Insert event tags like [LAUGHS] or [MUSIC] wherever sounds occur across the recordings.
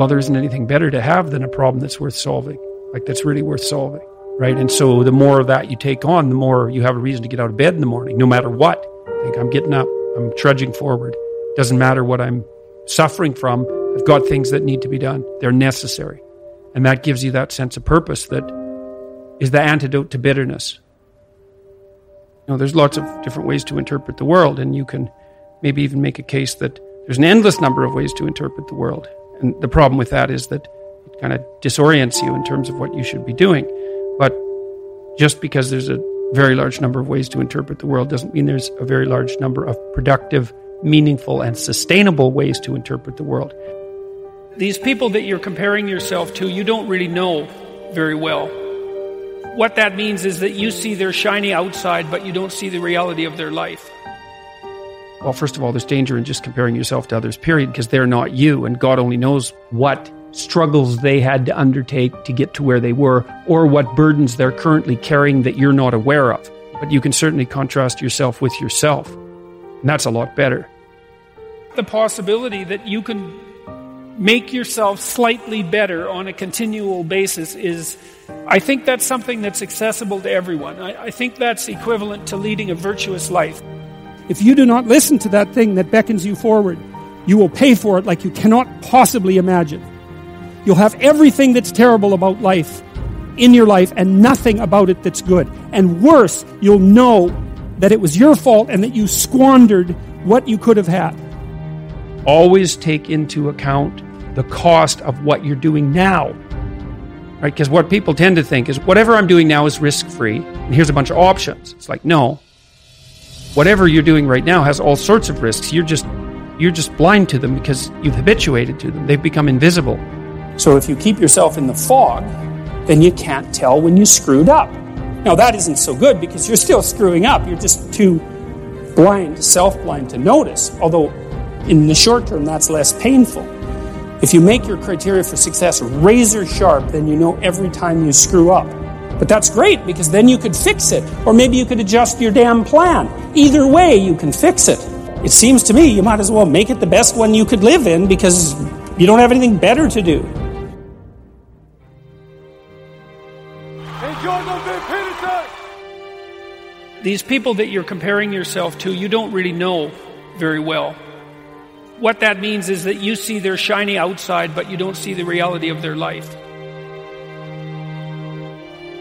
well, there isn't anything better to have than a problem that's worth solving, like that's really worth solving, right? And so the more of that you take on, the more you have a reason to get out of bed in the morning, no matter what. I Think I'm getting up, I'm trudging forward. Doesn't matter what I'm suffering from. I've got things that need to be done. They're necessary. And that gives you that sense of purpose that is the antidote to bitterness. You know, there's lots of different ways to interpret the world, and you can maybe even make a case that there's an endless number of ways to interpret the world. And the problem with that is that it kind of disorients you in terms of what you should be doing. But just because there's a very large number of ways to interpret the world doesn't mean there's a very large number of productive, meaningful, and sustainable ways to interpret the world. These people that you're comparing yourself to, you don't really know very well. What that means is that you see their shiny outside, but you don't see the reality of their life. Well, first of all, there's danger in just comparing yourself to others, period, because they're not you, and God only knows what struggles they had to undertake to get to where they were, or what burdens they're currently carrying that you're not aware of. But you can certainly contrast yourself with yourself, and that's a lot better. The possibility that you can make yourself slightly better on a continual basis is, I think that's something that's accessible to everyone. I, I think that's equivalent to leading a virtuous life. If you do not listen to that thing that beckons you forward, you will pay for it like you cannot possibly imagine. You'll have everything that's terrible about life in your life and nothing about it that's good. And worse, you'll know that it was your fault and that you squandered what you could have had. Always take into account the cost of what you're doing now. Right? Because what people tend to think is whatever I'm doing now is risk free, and here's a bunch of options. It's like, no, whatever you're doing right now has all sorts of risks. You're just you're just blind to them because you've habituated to them. They've become invisible. So if you keep yourself in the fog, then you can't tell when you screwed up. Now that isn't so good because you're still screwing up. You're just too blind, self-blind to notice. Although in the short term that's less painful. If you make your criteria for success razor sharp, then you know every time you screw up. But that's great because then you could fix it. Or maybe you could adjust your damn plan. Either way, you can fix it. It seems to me you might as well make it the best one you could live in because you don't have anything better to do. These people that you're comparing yourself to, you don't really know very well. What that means is that you see their shiny outside, but you don't see the reality of their life.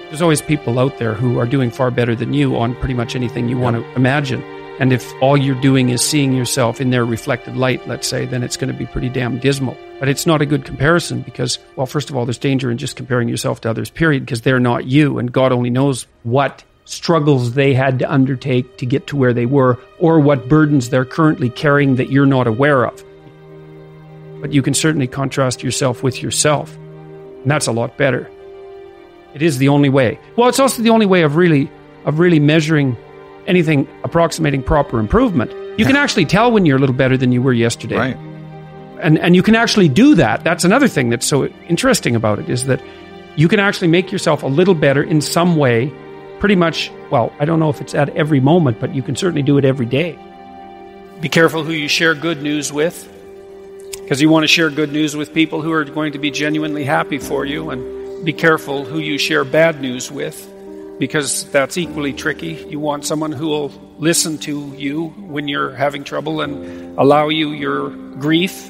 There's always people out there who are doing far better than you on pretty much anything you want to imagine. And if all you're doing is seeing yourself in their reflected light, let's say, then it's going to be pretty damn dismal. But it's not a good comparison because, well, first of all, there's danger in just comparing yourself to others, period, because they're not you. And God only knows what struggles they had to undertake to get to where they were or what burdens they're currently carrying that you're not aware of. But you can certainly contrast yourself with yourself. And that's a lot better. It is the only way. Well, it's also the only way of really of really measuring anything approximating proper improvement. You can actually tell when you're a little better than you were yesterday. Right. And and you can actually do that. That's another thing that's so interesting about it is that you can actually make yourself a little better in some way pretty much well, I don't know if it's at every moment, but you can certainly do it every day. Be careful who you share good news with because you want to share good news with people who are going to be genuinely happy for you and be careful who you share bad news with because that's equally tricky. You want someone who will listen to you when you're having trouble and allow you your grief.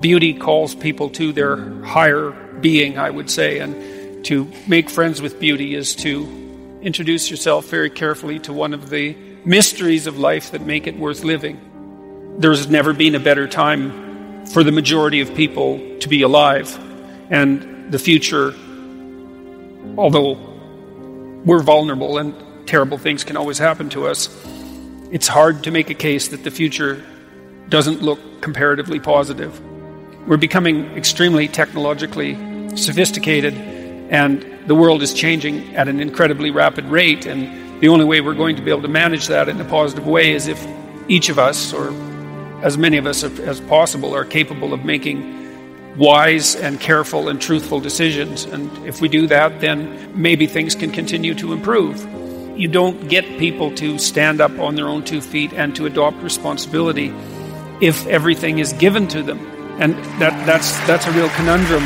Beauty calls people to their higher being, I would say, and to make friends with beauty is to introduce yourself very carefully to one of the mysteries of life that make it worth living. There's never been a better time for the majority of people to be alive. And the future, although we're vulnerable and terrible things can always happen to us, it's hard to make a case that the future doesn't look comparatively positive. We're becoming extremely technologically sophisticated, and the world is changing at an incredibly rapid rate. And the only way we're going to be able to manage that in a positive way is if each of us, or as many of us as possible, are capable of making wise and careful and truthful decisions. And if we do that, then maybe things can continue to improve. You don't get people to stand up on their own two feet and to adopt responsibility if everything is given to them. And that, that's, that's a real conundrum.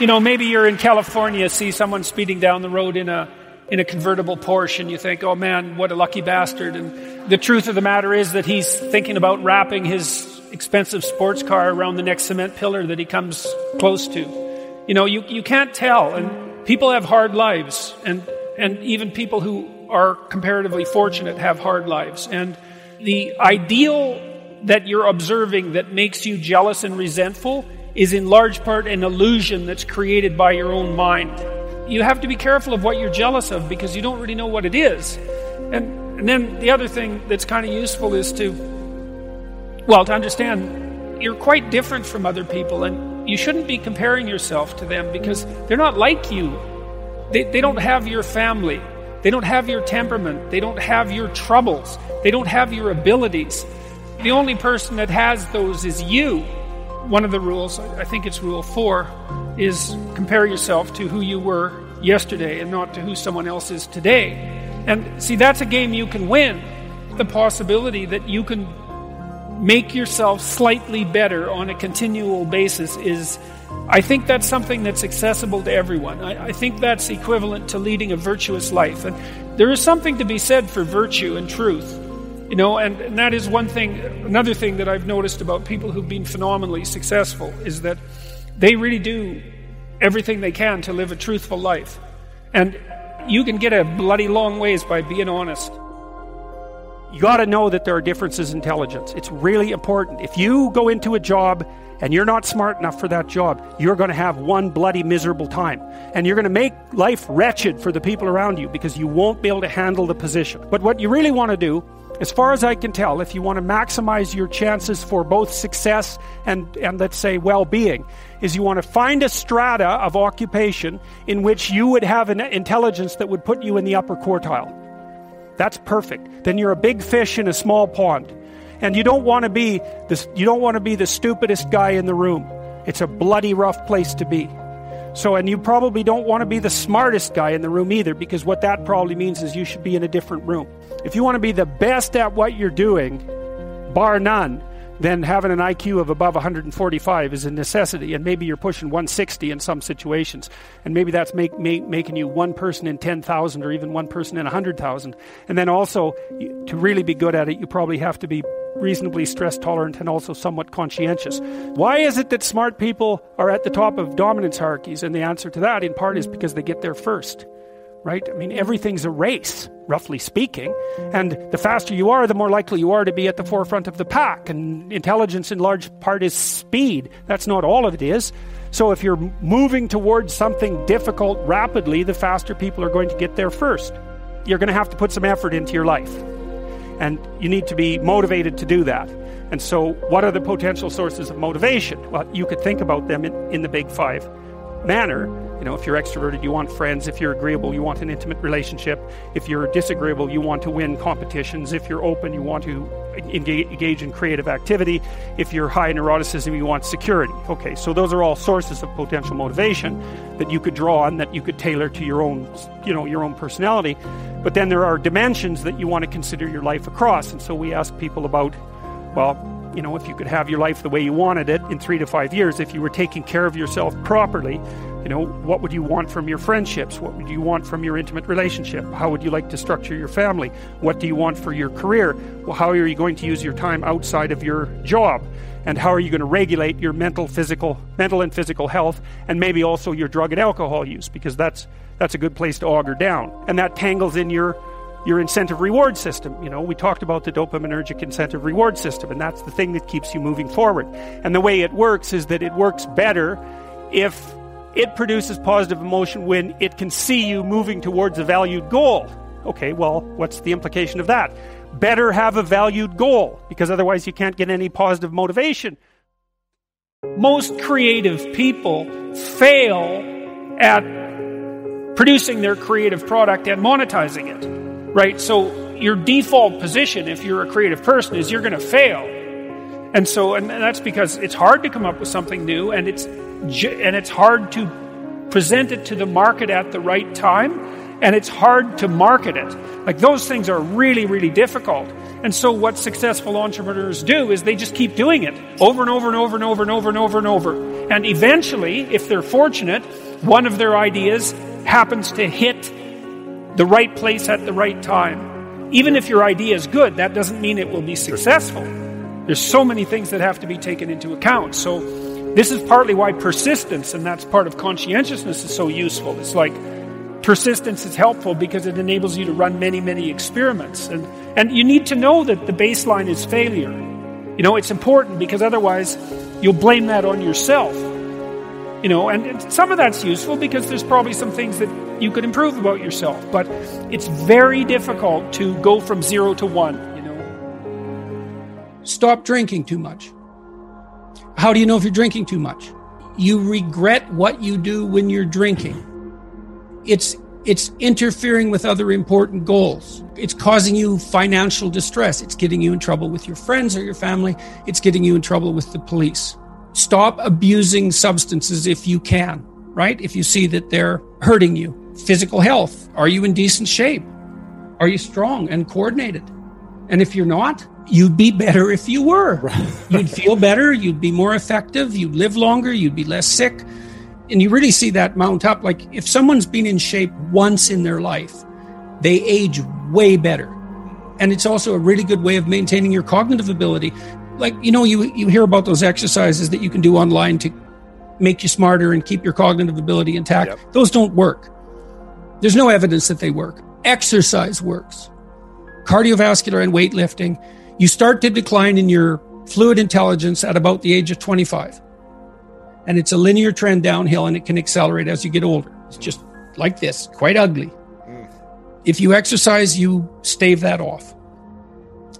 You know, maybe you're in California, see someone speeding down the road in a, in a convertible Porsche, and you think, oh man, what a lucky bastard. And the truth of the matter is that he's thinking about wrapping his expensive sports car around the next cement pillar that he comes close to. You know, you, you can't tell. And people have hard lives. And, and even people who are comparatively fortunate have hard lives. And the ideal that you're observing that makes you jealous and resentful is in large part an illusion that's created by your own mind. You have to be careful of what you're jealous of because you don't really know what it is. And, and then the other thing that's kind of useful is to, well, to understand you're quite different from other people and you shouldn't be comparing yourself to them because they're not like you. They, they don't have your family. They don't have your temperament. They don't have your troubles. They don't have your abilities. The only person that has those is you. One of the rules, I think it's rule four, is compare yourself to who you were yesterday and not to who someone else is today. And see, that's a game you can win. The possibility that you can make yourself slightly better on a continual basis is I think that's something that's accessible to everyone. I, I, think that's equivalent to leading a virtuous life. And there is something to be said for virtue and truth. You know, and, and that is one thing, another thing that I've noticed about people who've been phenomenally successful is that they really do everything they can to live a truthful life. And you can get a bloody long ways by being honest. You got to know that there are differences in intelligence. It's really important. If you go into a job and you're not smart enough for that job, you're going to have one bloody miserable time. And you're going to make life wretched for the people around you because you won't be able to handle the position. But what you really want to do, as far as I can tell, if you want to maximize your chances for both success and, and let's say well being, is you want to find a strata of occupation in which you would have an intelligence that would put you in the upper quartile. That's perfect. Then you're a big fish in a small pond. And you don't want to be this, you don't want to be the stupidest guy in the room. It's a bloody rough place to be. So, and you probably don't want to be the smartest guy in the room either, because what that probably means is you should be in a different room. If you want to be the best at what you're doing, bar none, then having an IQ of above 145 is a necessity. And maybe you're pushing 160 in some situations. And maybe that's make, make, making you one person in 10,000 or even one person in 100,000. And then also, to really be good at it, you probably have to be reasonably stress tolerant and also somewhat conscientious. Why is it that smart people are at the top of dominance hierarchies? And the answer to that, in part, is because they get there first right? I mean, everything's a race, roughly speaking. And the faster you are, the more likely you are to be at the forefront of the pack. And intelligence, in large part, is speed. That's not all of it is. So if you're moving towards something difficult rapidly, the faster people are going to get there first. You're going to have to put some effort into your life. And you need to be motivated to do that. And so, what are the potential sources of motivation? Well, you could think about them in, in the big five manner. You know, if you're extroverted, you want friends. If you're agreeable, you want an intimate relationship. If you're disagreeable, you want to win competitions. If you're open, you want to engage in creative activity. If you're high in neuroticism, you want security. Okay, so those are all sources of potential motivation that you could draw on, that you could tailor to your own, you know, your own personality. But then there are dimensions that you want to consider your life across. And so we ask people about, well, you know, if you could have your life the way you wanted it in three to five years, if you were taking care of yourself properly, you know, what would you want from your friendships? What would you want from your intimate relationship? How would you like to structure your family? What do you want for your career? Well, how are you going to use your time outside of your job? And how are you going to regulate your mental, physical, mental and physical health, and maybe also your drug and alcohol use, because that's that's a good place to auger down. And that tangles in your your incentive reward system. You know, we talked about the dopaminergic incentive reward system, and that's the thing that keeps you moving forward. And the way it works is that it works better if it produces positive emotion when it can see you moving towards a valued goal. Okay, well, what's the implication of that? Better have a valued goal, because otherwise you can't get any positive motivation. Most creative people fail at producing their creative product and monetizing it right? So your default position, if you're a creative person, is you're going to fail. And so, and that's because it's hard to come up with something new, and it's and it's hard to present it to the market at the right time. and it's hard to market it. Like those things are really, really difficult. And so, what successful entrepreneurs do is they just keep doing it over and over and over and over and over and over and over. And eventually, if they're fortunate, one of their ideas happens to hit the right place at the right time. Even if your idea is good, that doesn't mean it will be successful. There's so many things that have to be taken into account. So, this is partly why persistence, and that's part of conscientiousness, is so useful. It's like persistence is helpful because it enables you to run many, many experiments. And, and you need to know that the baseline is failure. You know, it's important because otherwise you'll blame that on yourself. You know, and, and some of that's useful because there's probably some things that you could improve about yourself. But it's very difficult to go from zero to one, you know. Stop drinking too much. How do you know if you're drinking too much? You regret what you do when you're drinking it's it's interfering with other important goals. It's causing you financial distress. It's getting you in trouble with your friends or your family. It's getting you in trouble with the police. Stop abusing substances if you can, right? If you see that they're hurting you. Physical health. Are you in decent shape? Are you strong and coordinated? And if you're not, you'd be better if you were. [LAUGHS] You'd feel better. You'd be more effective. You'd live longer. You'd be less sick and you really see that mount up. Like if someone's been in shape once in their life, they age way better. And it's also a really good way of maintaining your cognitive ability. Like, you know, you, you hear about those exercises that you can do online to make you smarter and keep your cognitive ability intact. Yep. Those don't work. There's no evidence that they work. Exercise works. Cardiovascular and weightlifting, you start to decline in your fluid intelligence at about the age of 25 and it's a linear trend downhill and it can accelerate as you get older. It's just like this, quite ugly. If you exercise, you stave that off.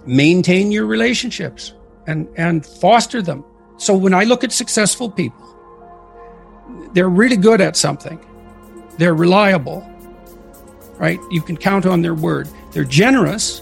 Maintain your relationships and, and foster them. So when I look at successful people, they're really good at something. They're reliable, right? You can count on their word. They're generous.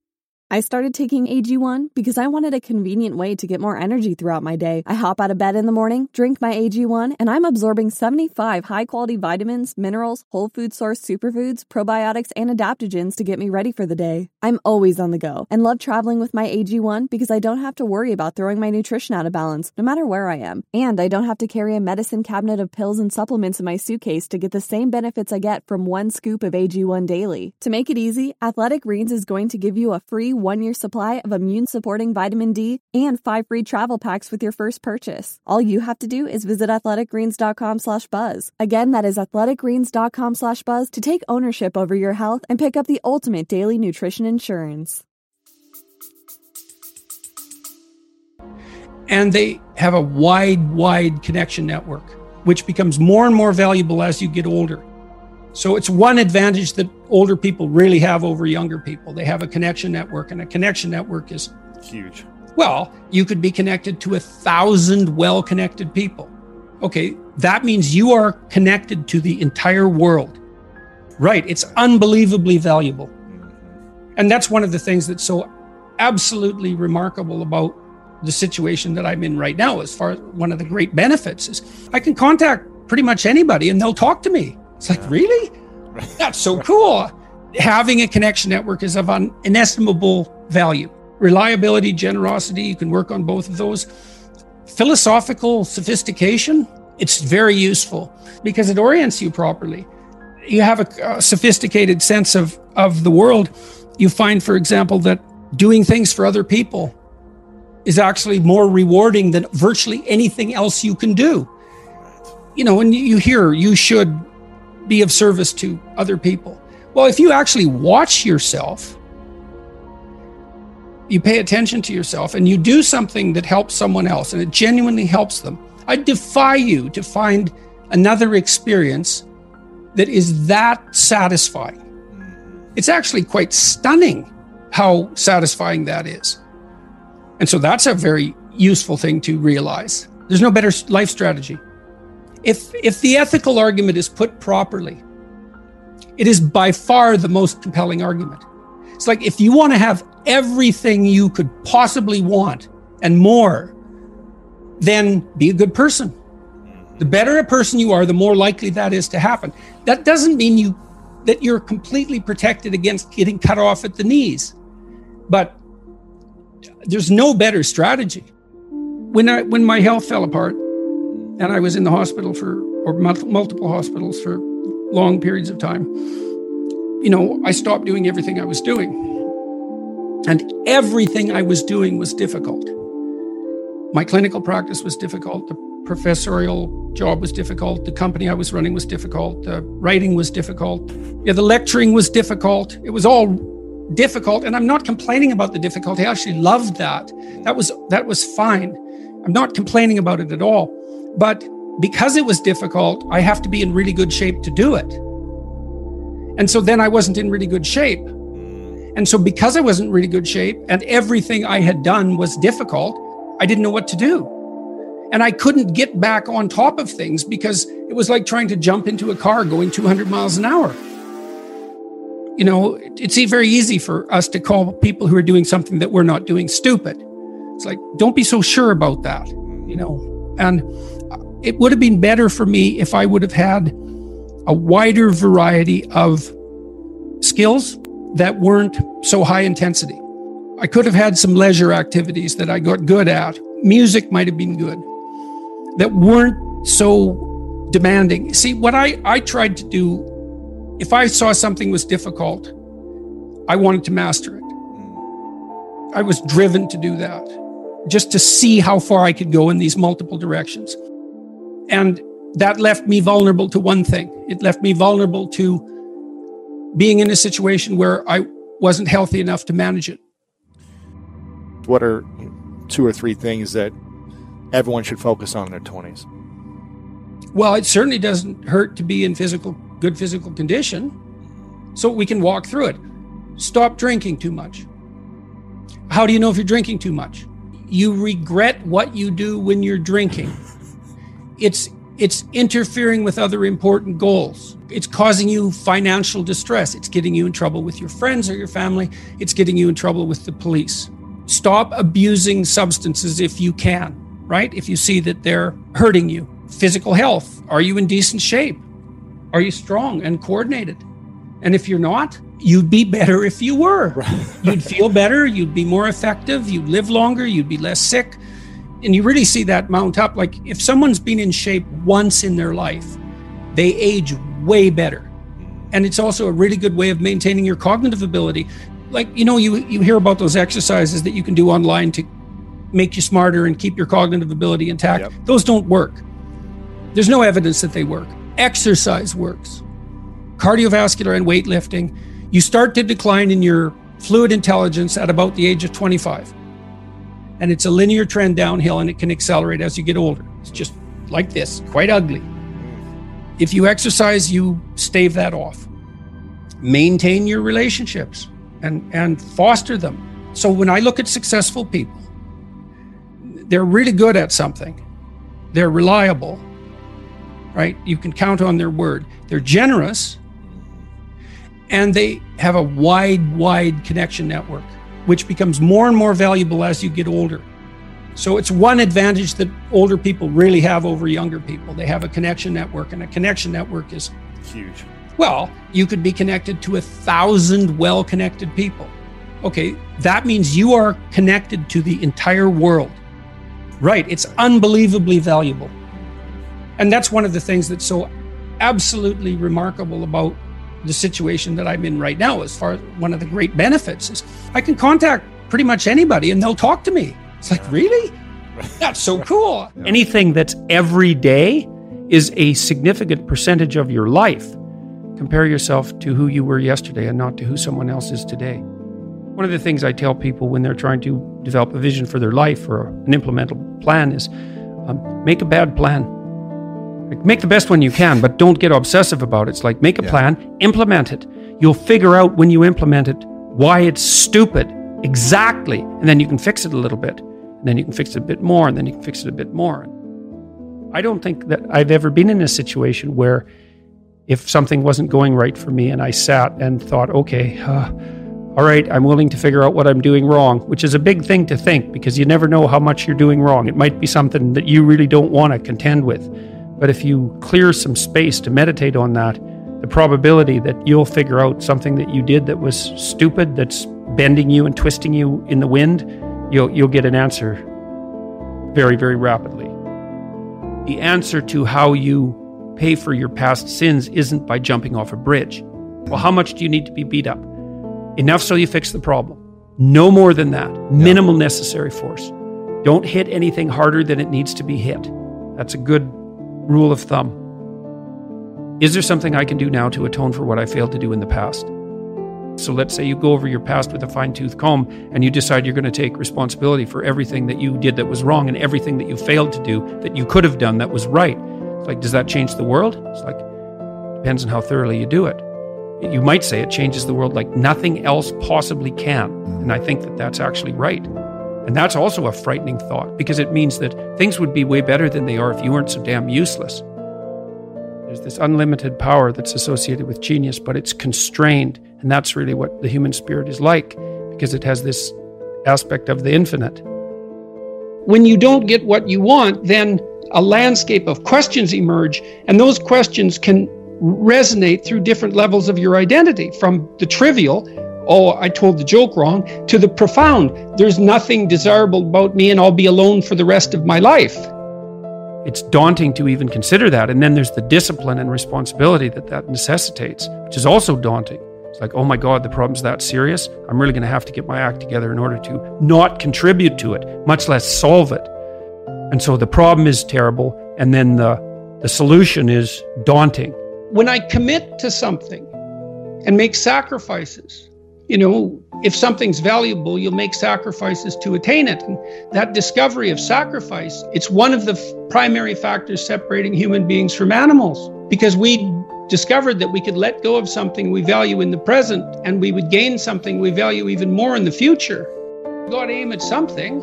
I started taking AG1 because I wanted a convenient way to get more energy throughout my day. I hop out of bed in the morning, drink my AG1, and I'm absorbing 75 high quality vitamins, minerals, whole food source superfoods, probiotics, and adaptogens to get me ready for the day. I'm always on the go and love traveling with my AG1 because I don't have to worry about throwing my nutrition out of balance no matter where I am. And I don't have to carry a medicine cabinet of pills and supplements in my suitcase to get the same benefits I get from one scoop of AG1 daily. To make it easy, Athletic Greens is going to give you a free one year supply of immune supporting vitamin D and five free travel packs with your first purchase. All you have to do is visit athleticgreens.com slash buzz. Again, that is athleticgreens.com slash buzz to take ownership over your health and pick up the ultimate daily nutrition insurance. And they have a wide, wide connection network, which becomes more and more valuable as you get older. So it's one advantage that older people really have over younger people. They have a connection network, and a connection network is huge. Well, you could be connected to a thousand well connected people. Okay, that means you are connected to the entire world. Right, it's unbelievably valuable. Mm-hmm. And that's one of the things that's so absolutely remarkable about the situation that I'm in right now, as far as one of the great benefits is I can contact pretty much anybody and they'll talk to me. It's like, really? That's so cool. Having a connection network is of an inestimable value. Reliability, generosity, you can work on both of those. Philosophical sophistication, it's very useful because it orients you properly. You have a, a sophisticated sense of, of the world. You find, for example, that doing things for other people is actually more rewarding than virtually anything else you can do. You know, when you hear you should be of service to other people. Well, if you actually watch yourself, you pay attention to yourself and you do something that helps someone else and it genuinely helps them, I defy you to find another experience that is that satisfying. It's actually quite stunning how satisfying that is. And so that's a very useful thing to realize. There's no better life strategy. If, if the ethical argument is put properly, it is by far the most compelling argument. It's like if you want to have everything you could possibly want and more, then be a good person. The better a person you are, the more likely that is to happen. That doesn't mean you that you're completely protected against getting cut off at the knees. But there's no better strategy. When I when my health fell apart and I was in the hospital for or multiple hospitals for long periods of time, you know, I stopped doing everything I was doing. And everything I was doing was difficult. My clinical practice was difficult. The professorial job was difficult. The company I was running was difficult. The writing was difficult. Yeah, the lecturing was difficult. It was all difficult. And I'm not complaining about the difficulty. I actually loved that. That was that was fine. I'm not complaining about it at all. But because it was difficult, I have to be in really good shape to do it. And so then I wasn't in really good shape. Mm. And so because I wasn't in really good shape and everything I had done was difficult, I didn't know what to do. And I couldn't get back on top of things because it was like trying to jump into a car going 200 miles an hour. You know, it's very easy for us to call people who are doing something that we're not doing stupid. It's like, don't be so sure about that, you know. And it would have been better for me if I would have had a wider variety of skills that weren't so high intensity. I could have had some leisure activities that I got good at. Music might have been good that weren't so demanding. See, what I, I tried to do, if I saw something was difficult, I wanted to master it. I was driven to do that, just to see how far I could go in these multiple directions. And that left me vulnerable to one thing it left me vulnerable to being in a situation where I wasn't healthy enough to manage it. What are two or three things that everyone should focus on in their 20s? Well, it certainly doesn't hurt to be in physical good physical condition so we can walk through it. Stop drinking too much. How do you know if you're drinking too much? You regret what you do when you're drinking. It's it's interfering with other important goals. It's causing you financial distress. It's getting you in trouble with your friends or your family. It's getting you in trouble with the police. Stop abusing substances if you can right? If you see that they're hurting you. Physical health. Are you in decent shape? Are you strong and coordinated? And if you're not, you'd be better if you were. [LAUGHS] you'd feel better, you'd be more effective, you'd live longer, you'd be less sick. And you really see that mount up. Like if someone's been in shape once in their life, they age way better. And it's also a really good way of maintaining your cognitive ability. Like, you know, you, you hear about those exercises that you can do online to make you smarter and keep your cognitive ability intact. Yep. Those don't work. There's no evidence that they work. Exercise works. Cardiovascular and weightlifting, you start to decline in your fluid intelligence at about the age of 25. And it's a linear trend downhill and it can accelerate as you get older. It's just like this, quite ugly. If you exercise, you stave that off. Maintain your relationships and, and foster them. So when I look at successful people, they're really good at something. They're reliable, right? You can count on their word. They're generous, and they have a wide, wide connection network, which becomes more and more valuable as you get older. So it's one advantage that older people really have over younger people. They have a connection network, and a connection network is huge. Well, you could be connected to a thousand well connected people. Okay, that means you are connected to the entire world. Right. It's unbelievably valuable. And that's one of the things that's so absolutely remarkable about the situation that I'm in right now, as far as one of the great benefits is I can contact pretty much anybody and they'll talk to me. It's like, really? [LAUGHS] That's so cool. Anything that's every day is a significant percentage of your life. Compare yourself to who you were yesterday and not to who someone else is today. One of the things I tell people when they're trying to develop a vision for their life or an implementable plan is um, make a bad plan. Like, make the best one you can, but don't get obsessive about it. It's like make a yeah. plan, implement it. You'll figure out when you implement it why it's stupid exactly, and then you can fix it a little bit, and then you can fix it a bit more, and then you can fix it a bit more. I don't think that I've ever been in a situation where if something wasn't going right for me and I sat and thought, okay, uh, all right, I'm willing to figure out what I'm doing wrong, which is a big thing to think because you never know how much you're doing wrong. It might be something that you really don't want to contend with. But if you clear some space to meditate on that, the probability that you'll figure out something that you did that was stupid, that's bending you and twisting you in the wind, you'll, you'll get an answer very, very rapidly. The answer to how you pay for your past sins isn't by jumping off a bridge. Well, how much do you need to be beat up? Enough so you fix the problem. No more than that. Minimal necessary force. Don't hit anything harder than it needs to be hit. That's a good rule of thumb. Is there something I can do now to atone for what I failed to do in the past? So let's say you go over your past with a fine tooth comb and you decide you're going to take responsibility for everything that you did that was wrong and everything that you failed to do that you could have done that was right. It's like, does that change the world? It's like, depends on how thoroughly you do it. You might say it changes the world like nothing else possibly can. And I think that that's actually right. And that's also a frightening thought because it means that things would be way better than they are if you weren't so damn useless. There's this unlimited power that's associated with genius, but it's constrained. And that's really what the human spirit is like because it has this aspect of the infinite. When you don't get what you want, then a landscape of questions emerge, and those questions can resonate through different levels of your identity from the trivial, oh, I told the joke wrong, to the profound, there's nothing desirable about me and I'll be alone for the rest of my life. It's daunting to even consider that. And then there's the discipline and responsibility that that necessitates, which is also daunting. It's like, oh my God, the problem's that serious. I'm really going to have to get my act together in order to not contribute to it, much less solve it. And so the problem is terrible. And then the, the solution is daunting. When I commit to something and make sacrifices, you know, if something's valuable, you'll make sacrifices to attain it. And that discovery of sacrifice, it's one of the f- primary factors separating human beings from animals because we discovered that we could let go of something we value in the present and we would gain something we value even more in the future. You got to aim at something.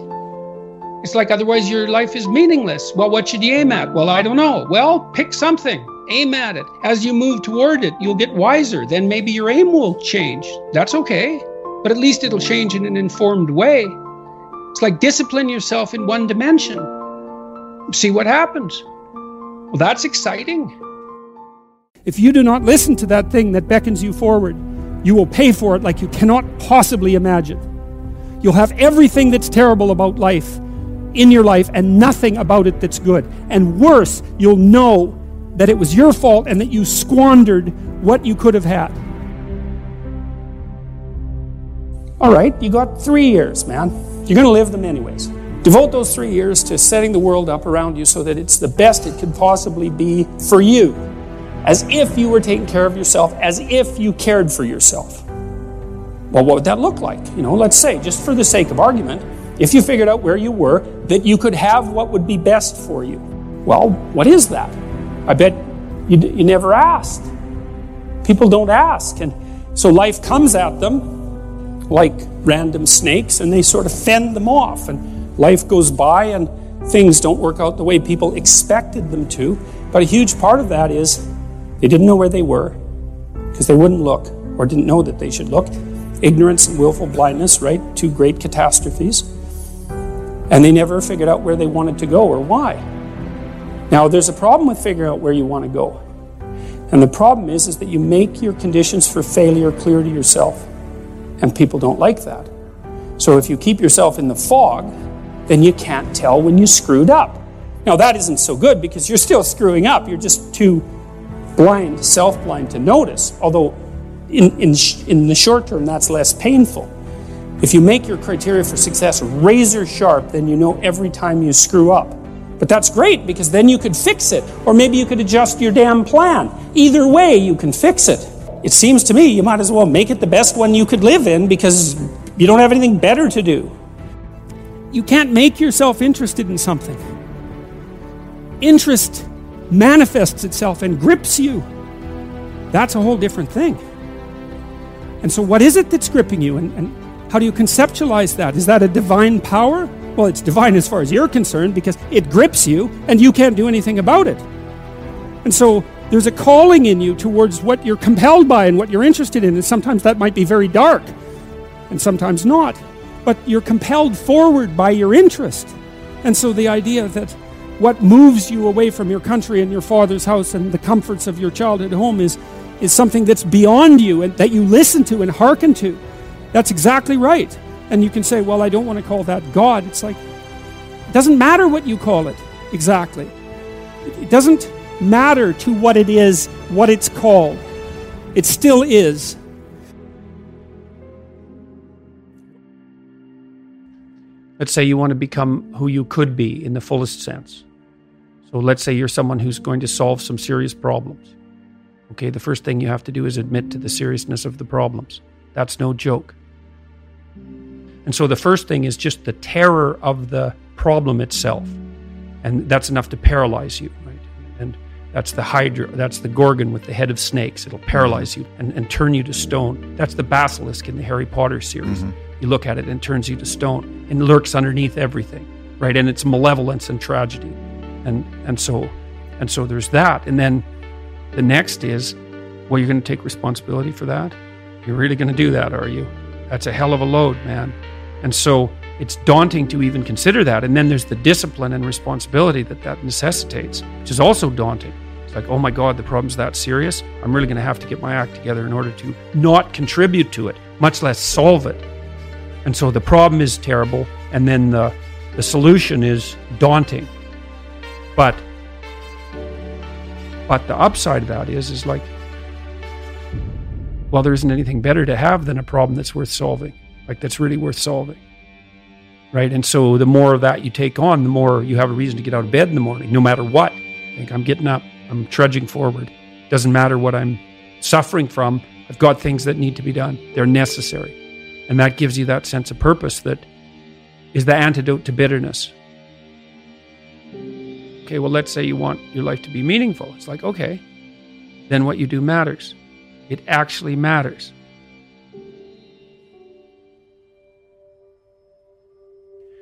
It's like otherwise your life is meaningless. Well, what should you aim at? Well, I don't know. Well, pick something aim at it. As you move toward it, you'll get wiser. Then maybe your aim will change. That's okay. But at least it'll change in an informed way. It's like discipline yourself in one dimension. See what happens. Well, that's exciting. If you do not listen to that thing that beckons you forward, you will pay for it like you cannot possibly imagine. You'll have everything that's terrible about life in your life and nothing about it that's good. And worse, you'll know that it was your fault and that you squandered what you could have had. All right, you got three years, man. You're going to live them anyways. Devote those three years to setting the world up around you so that it's the best it could possibly be for you. As if you were taking care of yourself, as if you cared for yourself. Well, what would that look like? You know, let's say, just for the sake of argument, if you figured out where you were, that you could have what would be best for you. Well, what is that? I bet you, you never asked. People don't ask. And so life comes at them like random snakes and they sort of fend them off. And life goes by and things don't work out the way people expected them to. But a huge part of that is they didn't know where they were because they wouldn't look or didn't know that they should look. Ignorance and willful blindness, right? Two great catastrophes. And they never figured out where they wanted to go or why. Now, there's a problem with figuring out where you want to go. And the problem is, is that you make your conditions for failure clear to yourself. And people don't like that. So if you keep yourself in the fog, then you can't tell when you screwed up. Now, that isn't so good because you're still screwing up. You're just too blind, self blind to notice. Although, in, in, in the short term, that's less painful. If you make your criteria for success razor sharp, then you know every time you screw up. But that's great because then you could fix it. Or maybe you could adjust your damn plan. Either way, you can fix it. It seems to me you might as well make it the best one you could live in because you don't have anything better to do. You can't make yourself interested in something. Interest manifests itself and grips you. That's a whole different thing. And so, what is it that's gripping you? And, and how do you conceptualize that? Is that a divine power? Well, it's divine as far as you're concerned because it grips you and you can't do anything about it. And so there's a calling in you towards what you're compelled by and what you're interested in. And sometimes that might be very dark and sometimes not. But you're compelled forward by your interest. And so the idea that what moves you away from your country and your father's house and the comforts of your childhood home is, is something that's beyond you and that you listen to and hearken to. That's exactly right. And you can say, well, I don't want to call that God. It's like, it doesn't matter what you call it exactly. It doesn't matter to what it is, what it's called. It still is. Let's say you want to become who you could be in the fullest sense. So let's say you're someone who's going to solve some serious problems. Okay, the first thing you have to do is admit to the seriousness of the problems. That's no joke. And so the first thing is just the terror of the problem itself. And that's enough to paralyze you, right? And that's the hydra, that's the gorgon with the head of snakes. It'll paralyze you and, and turn you to stone. That's the basilisk in the Harry Potter series. Mm-hmm. You look at it and it turns you to stone and lurks underneath everything, right? And it's malevolence and tragedy and and so and so there's that and then the next is well you're going to take responsibility for that you're really going to do that are you that's a hell of a load man and so it's daunting to even consider that. And then there's the discipline and responsibility that that necessitates which is also daunting. It's like oh my god the problem's that serious. I'm really going to have to get my act together in order to not contribute to it much less solve it. And so the problem is terrible and then the the solution is daunting. But but the upside of that is is like well there isn't anything better to have than a problem that's worth solving like that's really worth solving. Right? And so the more of that you take on the more you have a reason to get out of bed in the morning no matter what. Like i'm getting up i'm trudging forward. Doesn't matter what i'm suffering from i've got things that need to be done. They're necessary. And that gives you that sense of purpose that is the antidote to bitterness. Okay, well, let's say you want your life to be meaningful. It's like, okay, then what you do matters. It actually matters.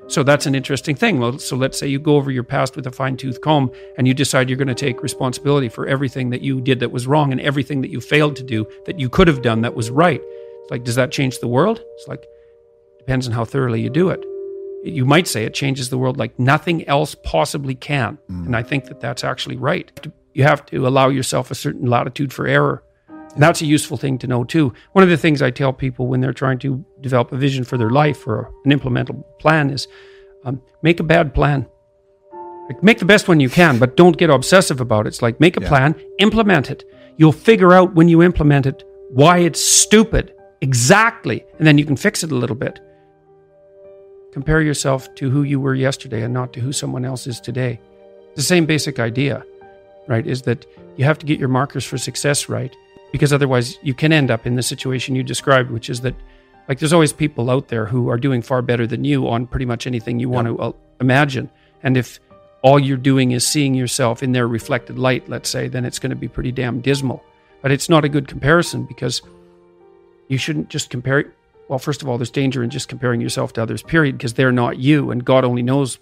So that's an interesting thing. Well, so let's say you go over your past with a fine tooth comb and you decide you're going to take responsibility for everything that you did that was wrong and everything that you failed to do that you could have done that was right. It's like, does that change the world? It's like, depends on how thoroughly you do it you might say it changes the world like nothing else possibly can. Mm. And I think that that's actually right. You have to allow yourself a certain latitude for error. And that's a useful thing to know too. One of the things I tell people when they're trying to develop a vision for their life or an implementable plan is um, make a bad plan. Like make the best one you can, but don't get obsessive about it. It's like make a yeah. plan, implement it. You'll figure out when you implement it why it's stupid exactly, and then you can fix it a little bit. Compare yourself to who you were yesterday and not to who someone else is today. The same basic idea, right, is that you have to get your markers for success right because otherwise you can end up in the situation you described, which is that like there's always people out there who are doing far better than you on pretty much anything you want to uh, imagine. And if all you're doing is seeing yourself in their reflected light, let's say, then it's going to be pretty damn dismal. But it's not a good comparison because you shouldn't just compare well, first of all, there's danger in just comparing yourself to others, period, because they're not you. And God only knows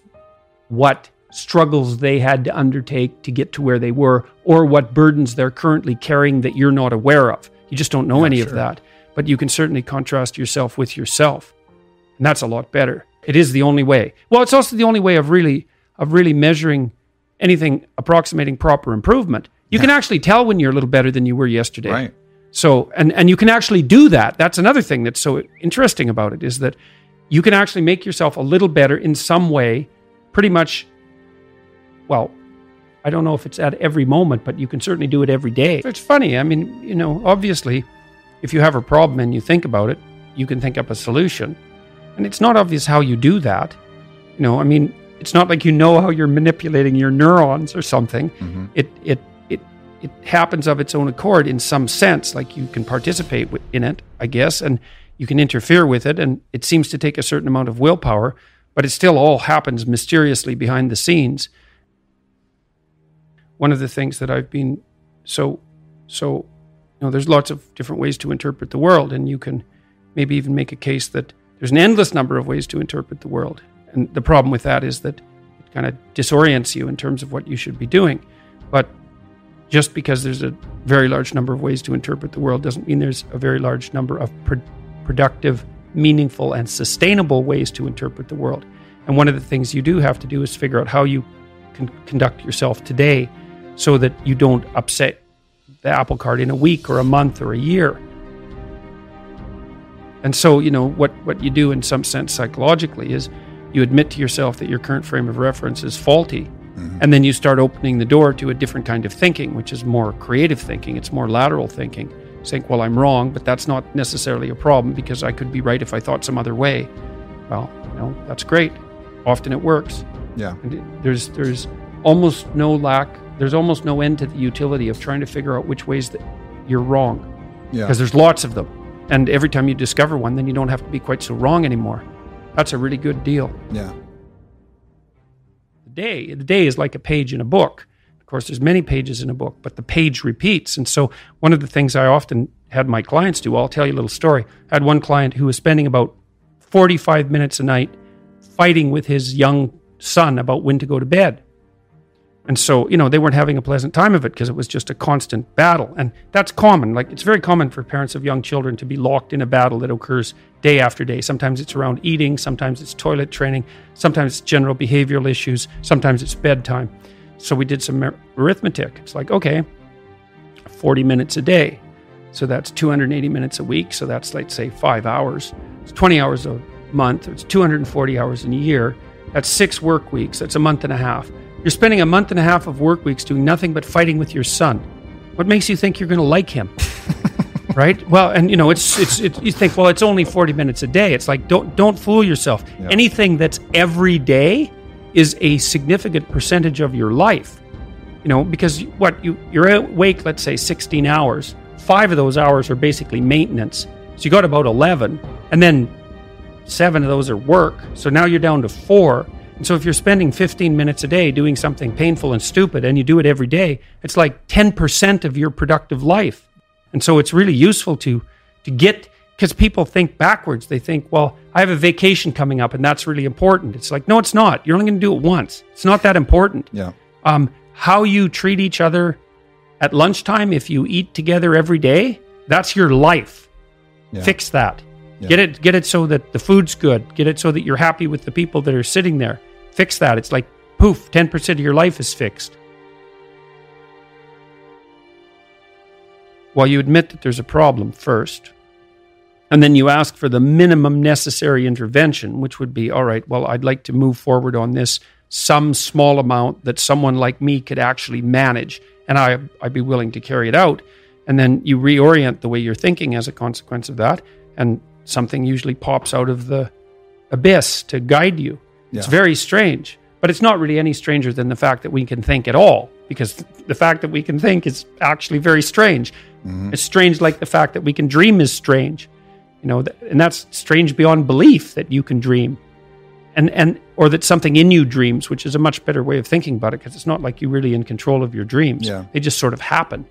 what struggles they had to undertake to get to where they were or what burdens they're currently carrying that you're not aware of. You just don't know yeah, any sure. of that. But you can certainly contrast yourself with yourself. And that's a lot better. It is the only way. Well, it's also the only way of really of really measuring anything approximating proper improvement. You yeah. can actually tell when you're a little better than you were yesterday. Right. So, and, and you can actually do that. That's another thing that's so interesting about it is that you can actually make yourself a little better in some way, pretty much. Well, I don't know if it's at every moment, but you can certainly do it every day. It's funny. I mean, you know, obviously, if you have a problem and you think about it, you can think up a solution. And it's not obvious how you do that. You know, I mean, it's not like you know how you're manipulating your neurons or something. Mm-hmm. It it it happens of its own accord in some sense. Like you can participate in it, I guess, and you can interfere with it. And it seems to take a certain amount of willpower, but it still all happens mysteriously behind the scenes. One of the things that I've been so, so, you know, there's lots of different ways to interpret the world, and you can maybe even make a case that there's an endless number of ways to interpret the world. And the problem with that is that it kind of disorients you in terms of what you should be doing. But just because there's a very large number of ways to interpret the world doesn't mean there's a very large number of pro- productive, meaningful, and sustainable ways to interpret the world. And one of the things you do have to do is figure out how you con- conduct yourself today so that you don't upset the apple cart in a week or a month or a year. And so, you know, what, what you do in some sense psychologically is you admit to yourself that your current frame of reference is faulty. Mm-hmm. And then you start opening the door to a different kind of thinking, which is more creative thinking. It's more lateral thinking. Saying, well, I'm wrong, but that's not necessarily a problem because I could be right if I thought some other way. Well, you know, that's great. Often it works. Yeah. And there's there's almost no lack. There's almost no end to the utility of trying to figure out which ways that you're wrong Yeah. because there's lots of them. And every time you discover one, then you don't have to be quite so wrong anymore. That's a really good deal. Yeah. The day, the day is like a page in a book. Of course, there's many pages in a book, but the page repeats. And so, one of the things I often had my clients do, I'll tell you a little story. I had one client who was spending about 45 minutes a night fighting with his young son about when to go to bed. And so, you know, they weren't having a pleasant time of it because it was just a constant battle. And that's common. Like, it's very common for parents of young children to be locked in a battle that occurs day after day. Sometimes it's around eating, sometimes it's toilet training, sometimes it's general behavioral issues, sometimes it's bedtime. So, we did some arithmetic. It's like, okay, 40 minutes a day. So, that's 280 minutes a week. So, that's, let's say, five hours. It's 20 hours a month. It's 240 hours in a year. That's six work weeks. That's a month and a half. You're spending a month and a half of work weeks doing nothing but fighting with your son. What makes you think you're going to like him? [LAUGHS] right? Well, and you know, it's it's it, you think, well, it's only 40 minutes a day. It's like don't don't fool yourself. Anything that's every day is a significant percentage of your life. You know, because what you you're awake, let's say 16 hours. 5 of those hours are basically maintenance. So you got about 11 and then 7 of those are work. So now you're down to 4. And so if you're spending 15 minutes a day doing something painful and stupid and you do it every day, it's like 10% of your productive life. And so it's really useful to to get because people think backwards. They think, well, I have a vacation coming up and that's really important. It's like, no, it's not. You're only going to do it once. It's not that important. Yeah. Um, how you treat each other at lunchtime, if you eat together every day, that's your life. Yeah. Fix that. Yeah. Get it get it so that the food's good. Get it so that you're happy with the people that are sitting there. Fix that. It's like poof, 10% of your life is fixed. Well, you admit that there's a problem first. And then you ask for the minimum necessary intervention, which would be all right, well, I'd like to move forward on this some small amount that someone like me could actually manage, and I, I'd be willing to carry it out. And then you reorient the way you're thinking as a consequence of that, and something usually pops out of the abyss to guide you. It's very strange, but it's not really any stranger than the fact that we can think at all, because the fact that we can think is actually very strange. Mm-hmm. It's strange, like the fact that we can dream is strange, you know, and that's strange beyond belief that you can dream, and and or that something in you dreams, which is a much better way of thinking about it, because it's not like you're really in control of your dreams. Yeah. They just sort of happen.